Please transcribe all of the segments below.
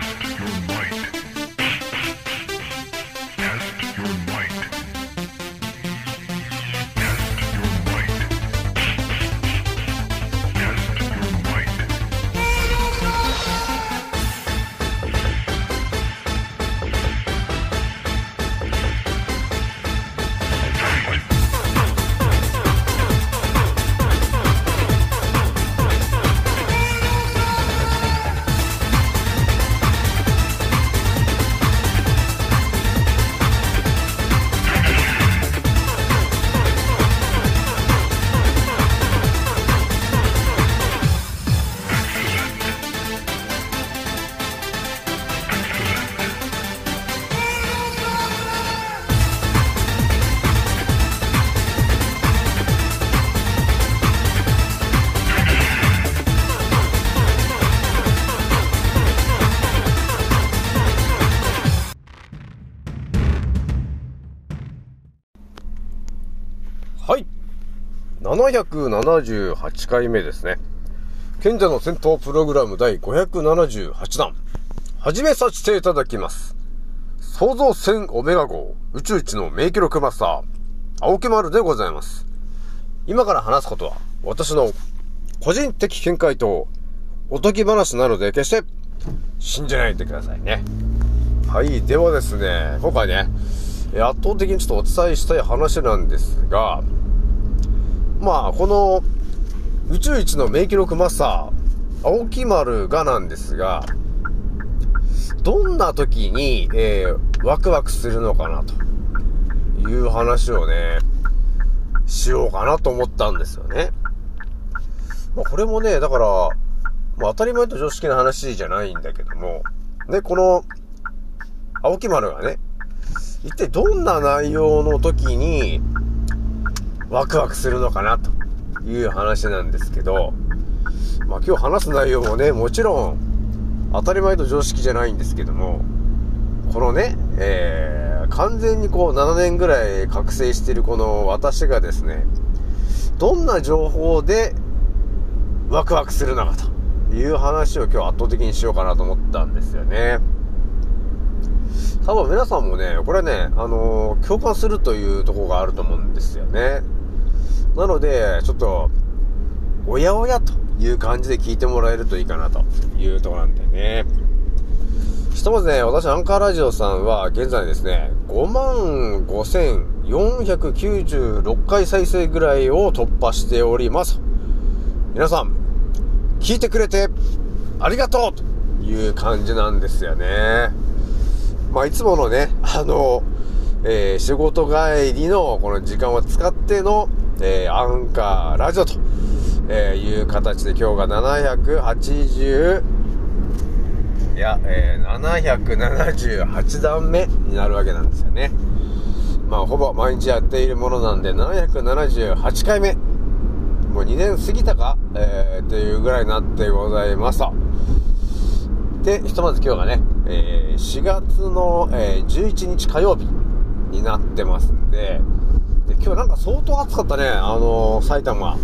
Test your might. 778回目ですね。賢者の戦闘プログラム第578弾。始めさせていただきます。創造船オメガ号宇宙一の名記録マスター、青木丸でございます。今から話すことは、私の個人的見解と、おとぎ話なので決して信じないでくださいね。はい。ではですね、今回ね、圧倒的にちょっとお伝えしたい話なんですが、まあ、この宇宙一の名記録マスター、青木丸がなんですが、どんな時に、えー、ワクワクするのかなという話をね、しようかなと思ったんですよね。まあ、これもね、だから、まあ、当たり前と常識な話じゃないんだけども、ね、この、青木丸がね、一体どんな内容の時にワクワクするのかなという話なんですけど、まあ今日話す内容もね、もちろん当たり前と常識じゃないんですけども、このね、えー、完全にこう7年ぐらい覚醒してるこの私がですね、どんな情報でワクワクするのかという話を今日圧倒的にしようかなと思ったんですよね。多分皆さんもね、これね、あのー共感するというとこがあると思うんですよね。なので、ちょっと、おやおやという感じで聞いてもらえるといいかなというところなんでね。ひとまずね、私、アンカーラジオさんは、現在ですね、55,496回再生ぐらいを突破しております。皆さん、聞いてくれて、ありがとうという感じなんですよね。まあ、いつものね、あの、えー仕事帰りのこの時間を使っての、えーアンカーラジオと、えーいう形で今日が780、いや、えー778段目になるわけなんですよね。まあ、ほぼ毎日やっているものなんで、778回目。もう2年過ぎたかえー、というぐらいになってございました。で、ひとまず今日がね、えー4月の、えー11日火曜日になってますん、で今日なんか相当暑かったね、あのー埼玉。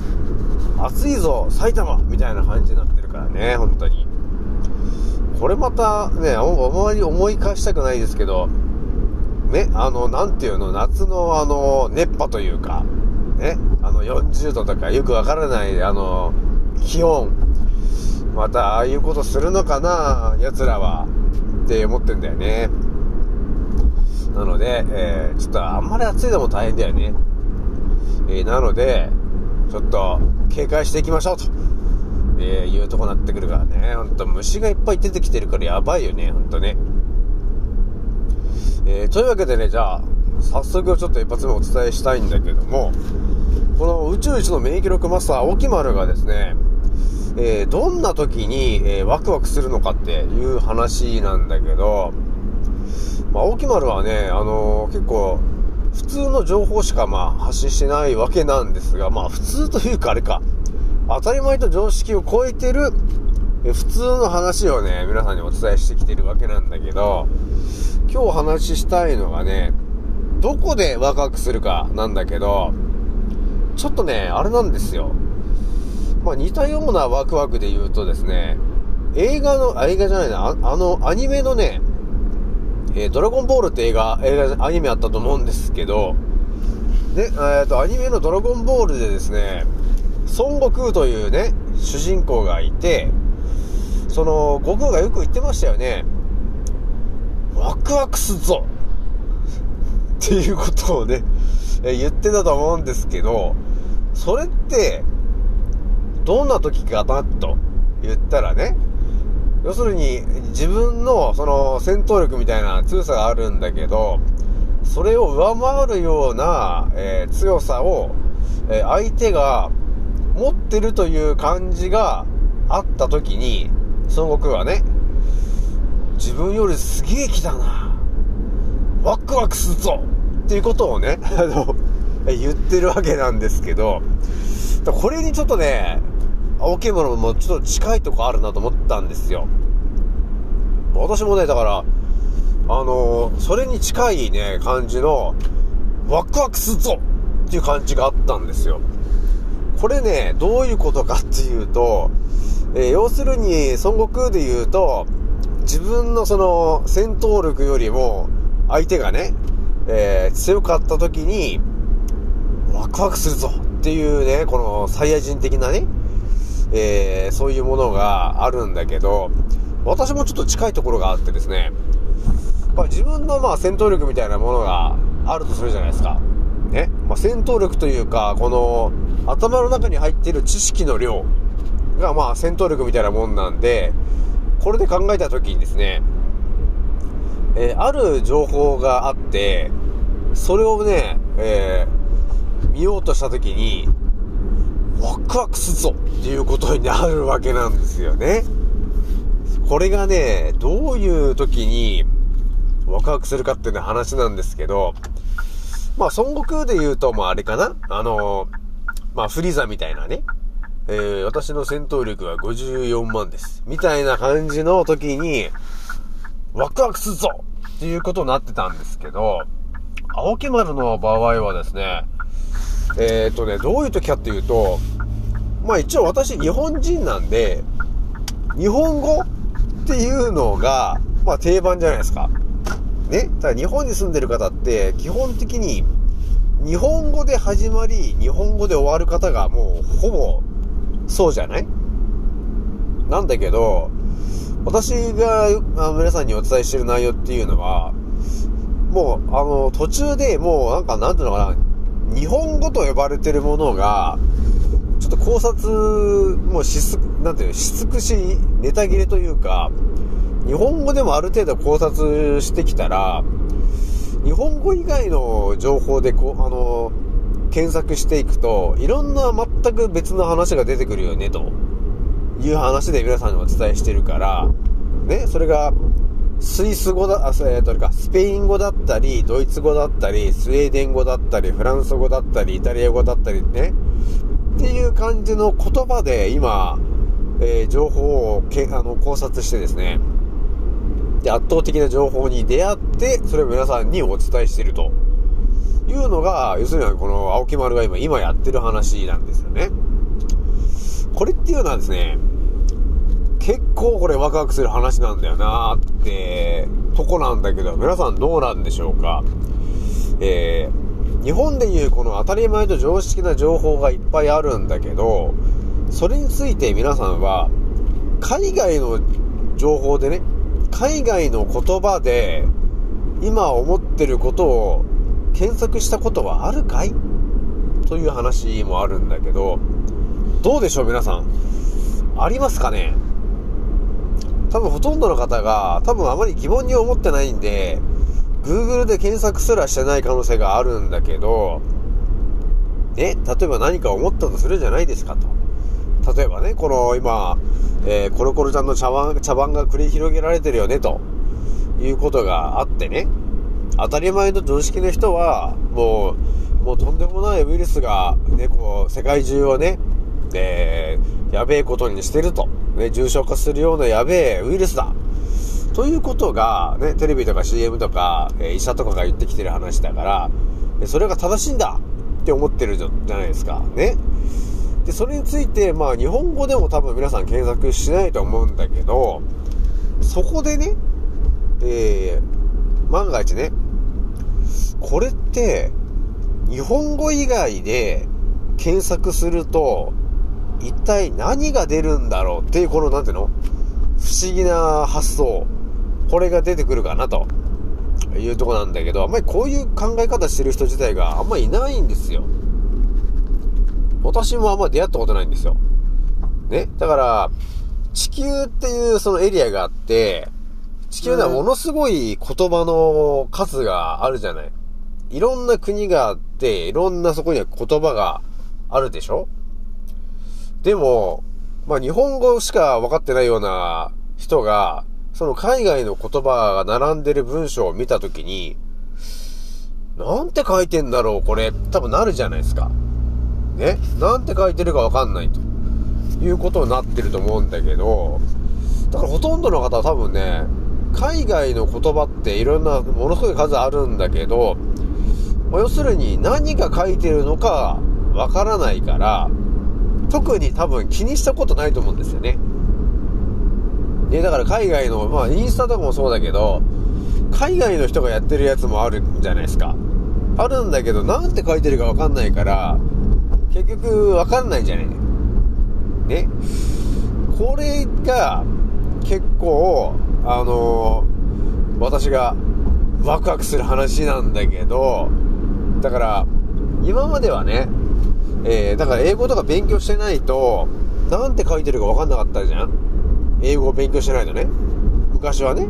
暑いぞ、埼玉みたいな感じになってるからね、本当に。これまたね、あまり思い返したくないですけど、ね、あの、なんていうの、夏のあの、熱波というか、ね、あの、40度とかよくわからない、あの、気温。また、ああいうことするのかな、奴らは。って思ってんだよね。なので、えー、ちょっとあんまり暑いのも大変だよね。えー、なので、ちょっと警戒していきましょうと、えー、いうとこなってくるからね。ほんと虫がいっぱい出てきてるからやばいよね、ほんとね。えー、というわけでね、じゃあ、早速ちょっと一発目お伝えしたいんだけども、この宇宙一の免疫力マスター、沖丸がですね、えーどんな時に、えーワクワクするのかっていう話なんだけど、まあ、青木丸はね、あのー結構、普通の情報しかまあ発信してないわけなんですが、まあ普通というかあれか、当たり前と常識を超えてる、普通の話をね、皆さんにお伝えしてきてるわけなんだけど、今日お話ししたいのがね、どこでワクワクするかなんだけど、ちょっとね、あれなんですよ。まあ似たようなワクワクで言うとですね、映画の、映画じゃないな、あの、アニメのね、えードラゴンボールって映画、映画、アニメあったと思うんですけど、で、えっ、と、アニメのドラゴンボールでですね、孫悟空というね、主人公がいて、その、悟空がよく言ってましたよね。ワクワクすぞっていうことをね、えー言ってたと思うんですけど、それって、どんな時かなと言ったらね、要するに自分のその戦闘力みたいな強さがあるんだけど、それを上回るような、えー強さを、えー相手が持ってるという感じがあった時に、孫悟空はね、自分よりすげえ気だな。ワクワクするぞっていうことをね、あの、言ってるわけなんですけど、これにちょっとね、青獣ものもちょっと近いとこあるなと思ったんですよ。私もね、だから、あのそれに近いね、感じの、ワクワクするぞっていう感じがあったんですよ。これね、どういうことかっていうと、えー要するに、孫悟空で言うと、自分のその戦闘力よりも、相手がね、えー強かった時に、ワクワクするぞっていうね、このサイヤ人的なね、えーそういうものがあるんだけど、私もちょっと近いところがあってですね、まあ、自分のまあ戦闘力みたいなものがあるとするじゃないですか。ね。まあ、戦闘力というか、この頭の中に入っている知識の量がまあ戦闘力みたいなもんなんで、これで考えた時にですね、えーある情報があって、それをね、えー見ようとした時に、ワクワクするぞっていうことになるわけなんですよね。これがね、どういう時にワクワクするかっていうの話なんですけど、まあ、孫悟空で言うと、まあ、あれかな？あのまあ、フリーザみたいなね、えー私の戦闘力は54万です。みたいな感じの時に、ワクワクするぞっていうことになってたんですけど、青木丸の場合はですね、えーとね、どういう時かっていうと、まあ一応私日本人なんで、日本語っていうのが、まあ定番じゃないですか。ね。ただ日本に住んでる方って、基本的に、日本語で始まり、日本語で終わる方がもうほぼそうじゃない？なんだけど、私があ皆さんにお伝えしてる内容っていうのは、もう、あの、途中でもう、なんか、なんていうのかな、日本語と呼ばれてるものが、ちょっと考察、もうしす、なんていうの、し尽くし、ネタ切れというか、日本語でもある程度考察してきたら、日本語以外の情報でこう、あの、検索していくと、いろんな全く別の話が出てくるよね、という話で皆さんにお伝えしてるから、ね、それが、スイス語だ、あ、えーと、か、スペイン語だったり、ドイツ語だったり、スウェーデン語だったり、フランス語だったり、イタリア語だったりね、っていう感じの言葉で今、えー情報をけあの考察してですね、で、圧倒的な情報に出会って、それを皆さんにお伝えしていると。いうのが、要するにこの青木丸が今、今やってる話なんですよね。これっていうのはですね、結構これワクワクする話なんだよなーって、とこなんだけど、皆さんどうなんでしょうか。えー、日本でいうこの当たり前と常識な情報がいっぱいあるんだけど、それについて皆さんは、海外の情報でね、海外の言葉で、今思ってることを検索したことはあるかい？という話もあるんだけど、どうでしょう皆さん？ありますかね？多分ほとんどの方が、多分あまり疑問に思ってないんで、Google で検索すらしてない可能性があるんだけど、ね、例えば何か思ったとするじゃないですかと。例えばね、この今、えーコロコロちゃんの茶番、茶番が繰り広げられてるよね、ということがあってね、当たり前の常識の人は、もう、もうとんでもないウイルスが、ね、こう、世界中をね、えーやべえことにしてると。ね、重症化するようなやべえウイルスだ。ということが、ね、テレビとか CM とか、えー医者とかが言ってきてる話だから、それが正しいんだって思ってるじゃないですか。ね。で、それについて、まあ、日本語でも多分皆さん検索しないと思うんだけど、そこでね、えー、万が一ね、これって、日本語以外で検索すると、一体何が出るんだろうっていう、この、なんていうの？不思議な発想。これが出てくるかなというとこなんだけど、あんまりこういう考え方してる人自体があんまりいないんですよ。私もあんま出会ったことないんですよ。ね？だから、地球っていうそのエリアがあって、地球ではものすごい言葉の数があるじゃない。いろんな国があって、いろんなそこには言葉があるでしょ？でも、まあ日本語しか分かってないような人が、その海外の言葉が並んでる文章を見たときに、なんて書いてんだろうこれ、多分なるじゃないですか。ね？なんて書いてるか分かんないと。いうことになってると思うんだけど、だからほとんどの方は多分ね、海外の言葉っていろんな、ものすごい数あるんだけど、ま要するに何が書いてるのかわからないから、特に多分気にしたことないと思うんですよね。ね、だから海外の、まあインスタとかもそうだけど、海外の人がやってるやつもあるんじゃないですか。あるんだけど、なんて書いてるかわかんないから、結局わかんないじゃない。ね。これが結構、あのー私がワクワクする話なんだけど、だから、今まではね、えー、だから英語とか勉強してないと、なんて書いてるかわかんなかったじゃん英語を勉強してないとね。昔はね。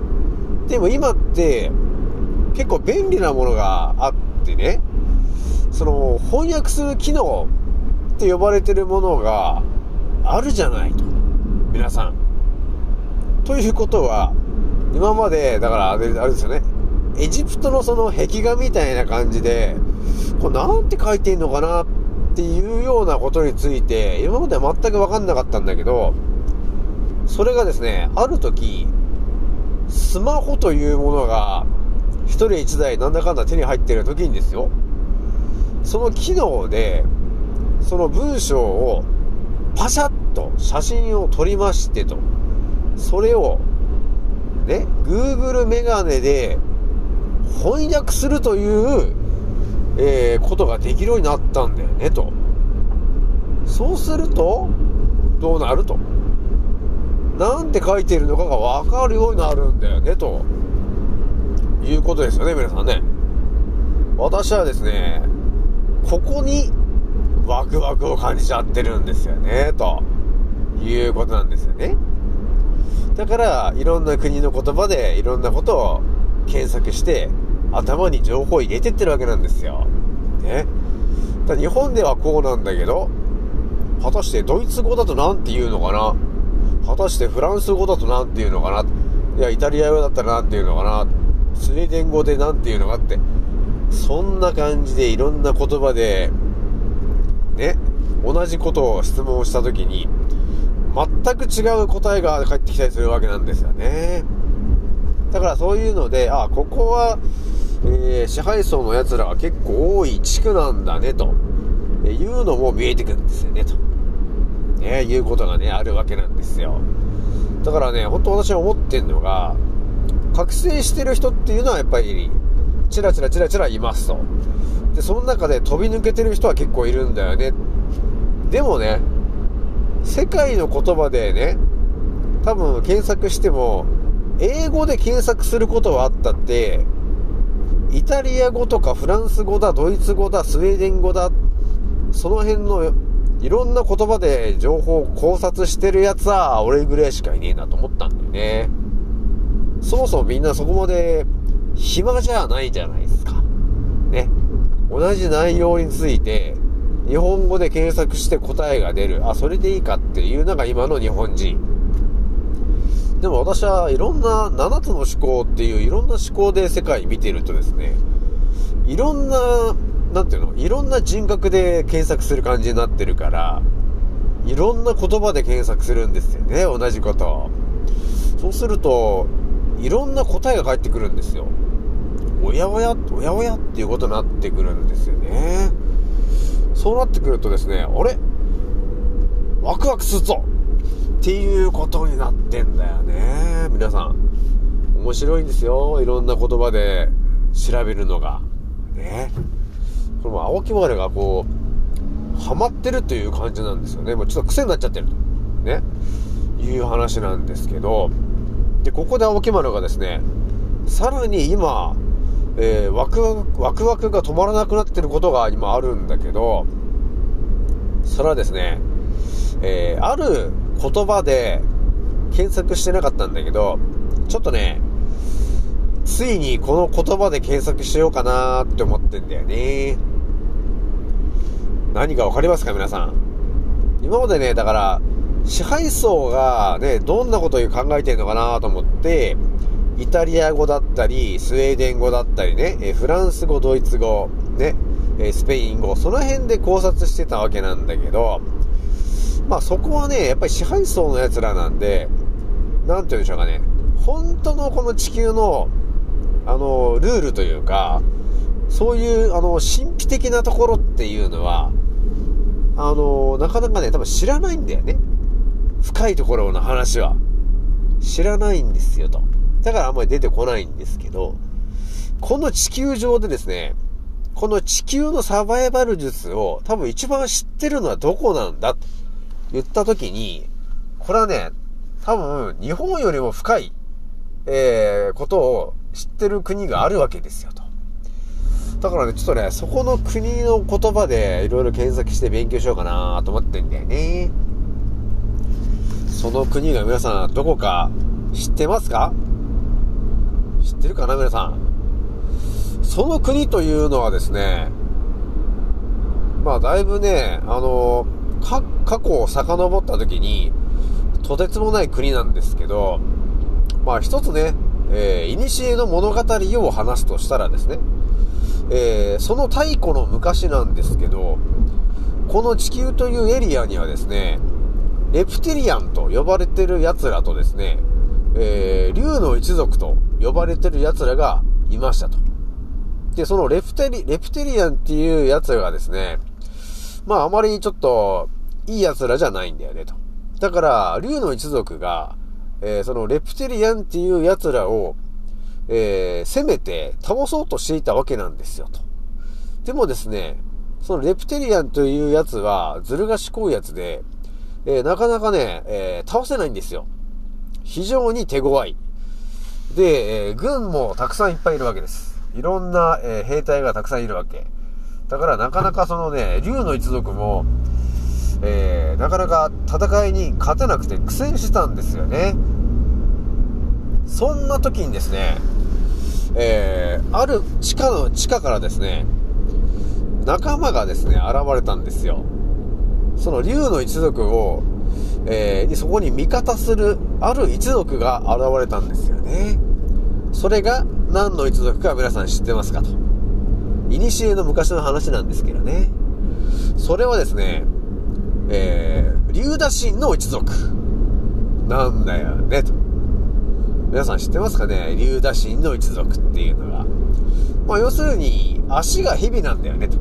でも今って、結構便利なものがあってね、その、翻訳する機能って呼ばれてるものがあるじゃないと。皆さん。ということは、今まで、だからあれ、あれですよね。エジプトのその壁画みたいな感じで、これなんて書いてんのかなってっていうようなことについて、今までは全く分かんなかったんだけど、それがですね、ある時、スマホというものが、一人一台なんだかんだ手に入ってる時にですよ、その機能で、その文章をパシャッと写真を撮りましてと、それを、ね、Google メガネで翻訳するという、えーことができるようになったんだよね、と。そうすると、どうなると？なんて書いてるのかがわかるようになるんだよね、と。いうことですよね、皆さんね。私はですね、ここにワクワクを感じちゃってるんですよね、ということなんですよね。だから、いろんな国の言葉でいろんなことを検索して、頭に情報を入れてってるわけなんですよ。ね。だ日本ではこうなんだけど、果たしてドイツ語だとなんて言うのかな？果たしてフランス語だとなんて言うのかな？いや、イタリア語だったらなんて言うのかな？スウェーデン語でなんて言うのかって、そんな感じでいろんな言葉で、ね、同じことを質問したときに、全く違う答えが返ってきたりするわけなんですよね。だからそういうので、あ、ここは、えー支配層の奴らが結構多い地区なんだね、というのも見えてくるんですよね、と。ね、いうことがね、あるわけなんですよ。だからね、本当私は思ってんのが、覚醒してる人っていうのはやっぱり、チラチラチラチラいますと。で、その中で飛び抜けてる人は結構いるんだよね。でもね、世界の言葉でね、多分検索しても、英語で検索することはあったって、イタリア語とかフランス語だ、ドイツ語だ、スウェーデン語だ、その辺のいろんな言葉で情報を考察してるやつは俺ぐらいしかいねえなと思ったんだよね。そもそもみんなそこまで暇じゃないじゃないですか。ね。同じ内容について日本語で検索して答えが出る。あ、それでいいかっていうのが今の日本人。でも私はいろんな7つの思考っていういろんな思考で世界見てるとですね、いろんな、なんていうのいろんな人格で検索する感じになってるから、いろんな言葉で検索するんですよね、同じこと。そうすると、いろんな答えが返ってくるんですよ。おやおや、おやおやっていうことになってくるんですよね。そうなってくるとですね、あれ？ワクワクするぞっていうことになってんだよね。皆さん。面白いんですよ。いろんな言葉で調べるのが。ね。これも青木丸がこう、ハマってるという感じなんですよね。もうちょっと癖になっちゃってると。ね。いう話なんですけど、で、ここで青木丸がですね、さらに今、えー、ワクワク、ワクワクが止まらなくなってることが今あるんだけど、それはですね、えー、ある言葉で検索してなかったんだけど、ちょっとね、ついにこの言葉で検索しようかなーって思ってんだよね。何かわかりますか皆さん。今までね、だから、支配層がね、どんなことを考えてるのかなと思って、イタリア語だったり、スウェーデン語だったりね、えフランス語、ドイツ語、ね、えスペイン語、その辺で考察してたわけなんだけど、まあそこはね、やっぱり支配層の奴らなんで、なんて言うんでしょうかね、本当のこの地球の、あの、ルールというか、そういう、あの、神秘的なところっていうのは、あの、なかなかね、多分知らないんだよね。深いところの話は。知らないんですよと。だからあんまり出てこないんですけど、この地球上でですね、この地球のサバイバル術を多分一番知ってるのはどこなんだ言った時に、これはね、多分日本よりも深い、えー、ことを知ってる国があるわけですよと。だからね、ちょっとね、そこの国の言葉でいろいろ検索して勉強しようかなと思ってんだよね。その国が皆さんどこか知ってますか？知ってるかな皆さん？その国というのはですね、まあだいぶね、あの、か、過去を遡った時に、とてつもない国なんですけど、まあ一つね、えー、古の物語を話すとしたらですね、えー、その太古の昔なんですけど、この地球というエリアにはですね、レプティリアンと呼ばれてる奴らとですね、えー、竜の一族と呼ばれてる奴らがいましたと。で、そのレプテリ、レプテリアンっていう奴らがですね、まああまりちょっといい奴らじゃないんだよねと。だから、竜の一族が、えー、そのレプテリアンっていう奴らを、えー、攻めて倒そうとしていたわけなんですよと。でもですね、そのレプテリアンという奴はずる賢い奴で、えー、なかなかね、え倒せないんですよ。非常に手強い。で、えー、軍もたくさんいっぱいいるわけです。いろんな、えー、兵隊がたくさんいるわけ。だからなかなかそのね、竜の一族も、えー、なかなか戦いに勝てなくて苦戦してたんですよね。そんな時にですね、えー、ある地下の、地下からですね、仲間がですね、現れたんですよ。その竜の一族をえー、そこに味方するある一族が現れたんですよね。それが何の一族か皆さん知ってますかと。古の昔の話なんですけどね。それはですね、えー、竜打神の一族なんだよね、と。皆さん知ってますかね？竜打神の一族っていうのが。まあ要するに足が蛇なんだよね、と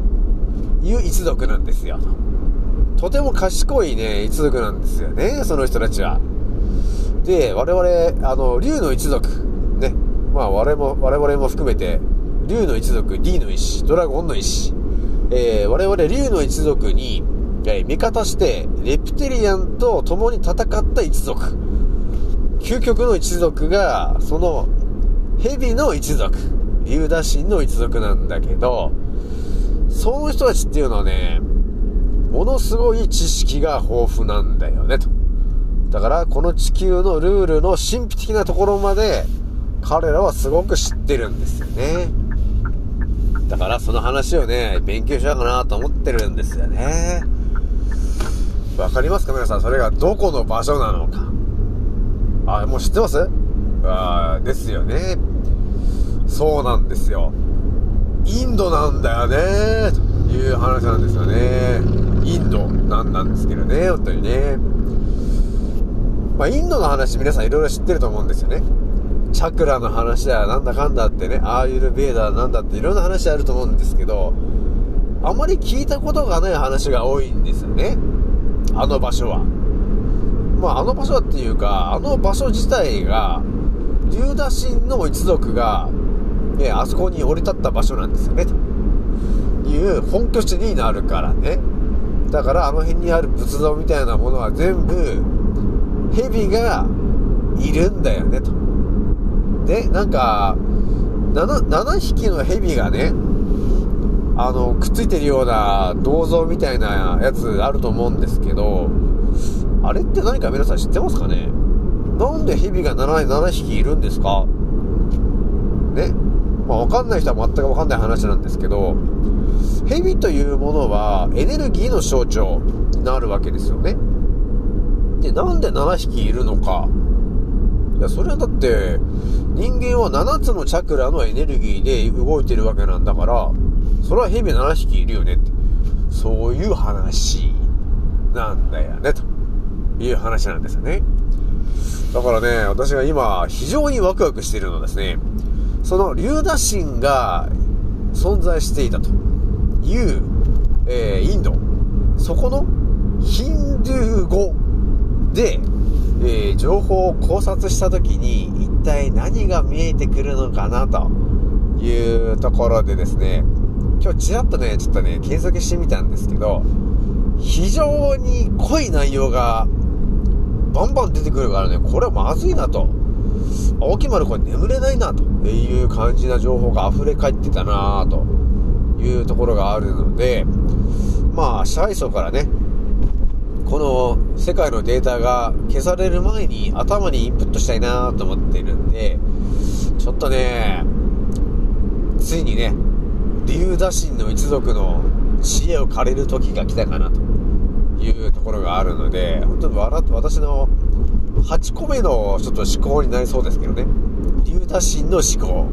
いう一族なんですよ。とても賢いね、一族なんですよね、その人たちは。で、我々、あの、竜の一族、ね、まあ我々も、我々も含めて、竜の一族、D の石、ドラゴンの石、えー、我々竜の一族に、え、味方して、レプテリアンと共に戦った一族。究極の一族が、その、蛇の一族。竜打神の一族なんだけど、その人たちっていうのはね、ものすごい知識が豊富なんだよね、と。だから、この地球のルールの神秘的なところまで、彼らはすごく知ってるんですよね。だから、その話をね、勉強しようかなと思ってるんですよね。わかりますか？皆さん、それがどこの場所なのか。あ、もう知ってます？あですよね。そうなんですよ。インドなんだよね、という話なんですよね。インドなんなんですけどね、本当にね。まあ、インドの話皆さんいろいろ知ってると思うんですよね。チャクラの話だ、なんだかんだってね、アーユルベーダーなんだっていろんな話あると思うんですけど、あまり聞いたことがない話が多いんですよね。あの場所は。まあ、あの場所はっていうか、あの場所自体が、竜田神の一族が、ね、あそこに降り立った場所なんですよね、という本拠地になるからね。だからあの辺にある仏像みたいなものは全部、蛇がいるんだよね、と。で、なんか、7, 7匹の蛇がね、あの、くっついてるような銅像みたいなやつあると思うんですけど、あれって何か皆さん知ってますかね？なんで蛇が 7, 7匹いるんですか？ね？まあ、わかんない人は全くわかんない話なんですけど、蛇というものはエネルギーの象徴になるわけですよね。で、なんで7匹いるのか？いや、それはだって、人間は7つのチャクラのエネルギーで動いてるわけなんだから、それは蛇7匹いるよねって。そういう話なんだよね、という話なんですよね。だからね、私が今、非常にワクワクしているのはですね、その竜打神が存在していたという、えーインド。そこのヒンドゥー語で、えー情報を考察したときに一体何が見えてくるのかなというところでですね、今日ちらっとね、ちょっとね、検索してみたんですけど、非常に濃い内容がバンバン出てくるからね、これはまずいなと。青木丸これ眠れないなという感じな情報が溢れ返ってたなというところがあるので、まあ、支配層からね、この世界のデータが消される前に頭にインプットしたいなと思ってるんで、ちょっとね、ついにね、竜打神の一族の知恵を借りる時が来たかなというところがあるので、本当にわら私の8個目のちょっと思考になりそうですけどね。竜打神の思考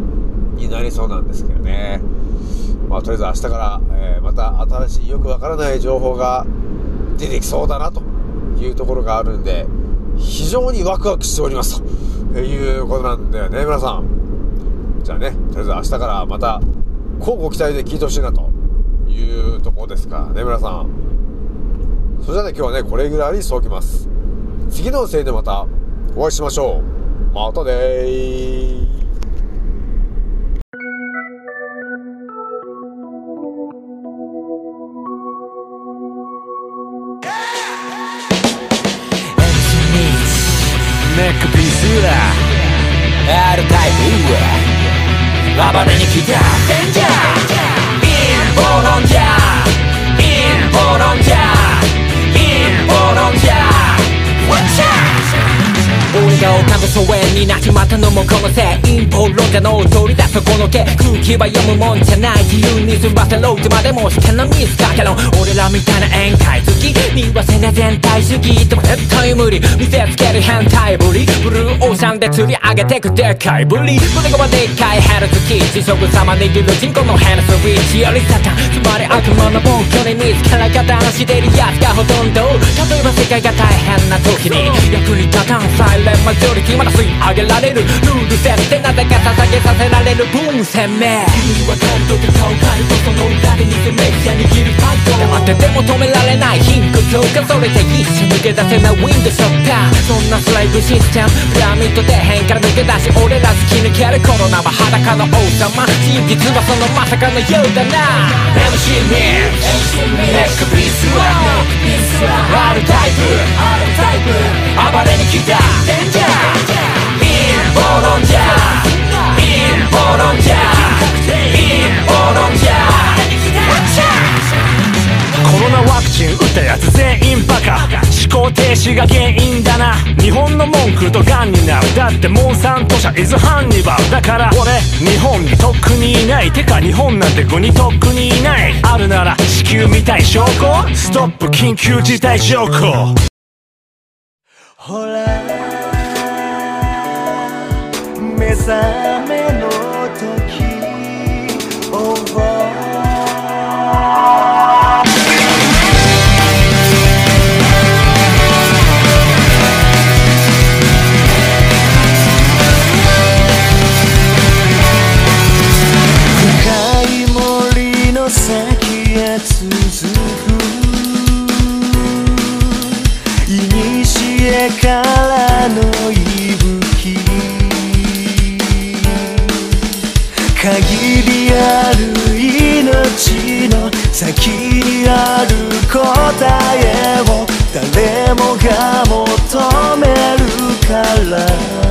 になりそうなんですけどね。まあ、とりあえず明日から、えーまた新しいよくわからない情報が出てきそうだなというところがあるんで、非常にワクワクしておりますということなんだよね、皆さん。じゃあね、とりあえず明日からまた、交互期待で聞いてほしいなというところですかね、皆さん。それじゃあね、今日はね、これぐらいにしておきます。次のせいでまたお会いしましょう。またねー。疎遠になっちまったのもこのせい陰謀論者の通りだそこのけ空気は読むもんじゃない自由に済ませろってまでもしてのミスかけろ俺らみたいな宴会好き見忘れ全体主義でも絶対無理見せつける変態ぶりブルーオーシャンで釣り上げてくでっかいぶり胸がでっかいヘルツキー地食様握る人口のヘルスウィッチよりサタンつまり悪魔の暴挙に見つから加担してるやつがほとんど例えば世界が大変な時に役に立たんサイレンマジョリティまだ吸い上げられるルール設定なぜか捧げさせられるブーン攻め君は感動で顔変えるとその裏で偽メディア握るファイト黙ってても止められない貧困強化それで一瞬抜け出せないウィンドショッターそんなスライブシステムピラミッド底辺から抜け出し俺ら突き抜けるコロナは裸の王様真実はそのまさかのようだな MC ミックネックピースは R タイプ暴れに来たデンジャー停止が原因だな日本の文句とガンになるだってモンサント社イズハンニバルだから俺日本にとっくにいないてか日本なんて国にとっくにいない。あるなら地球みたい証拠。ストップ緊急事態条項ほら。目る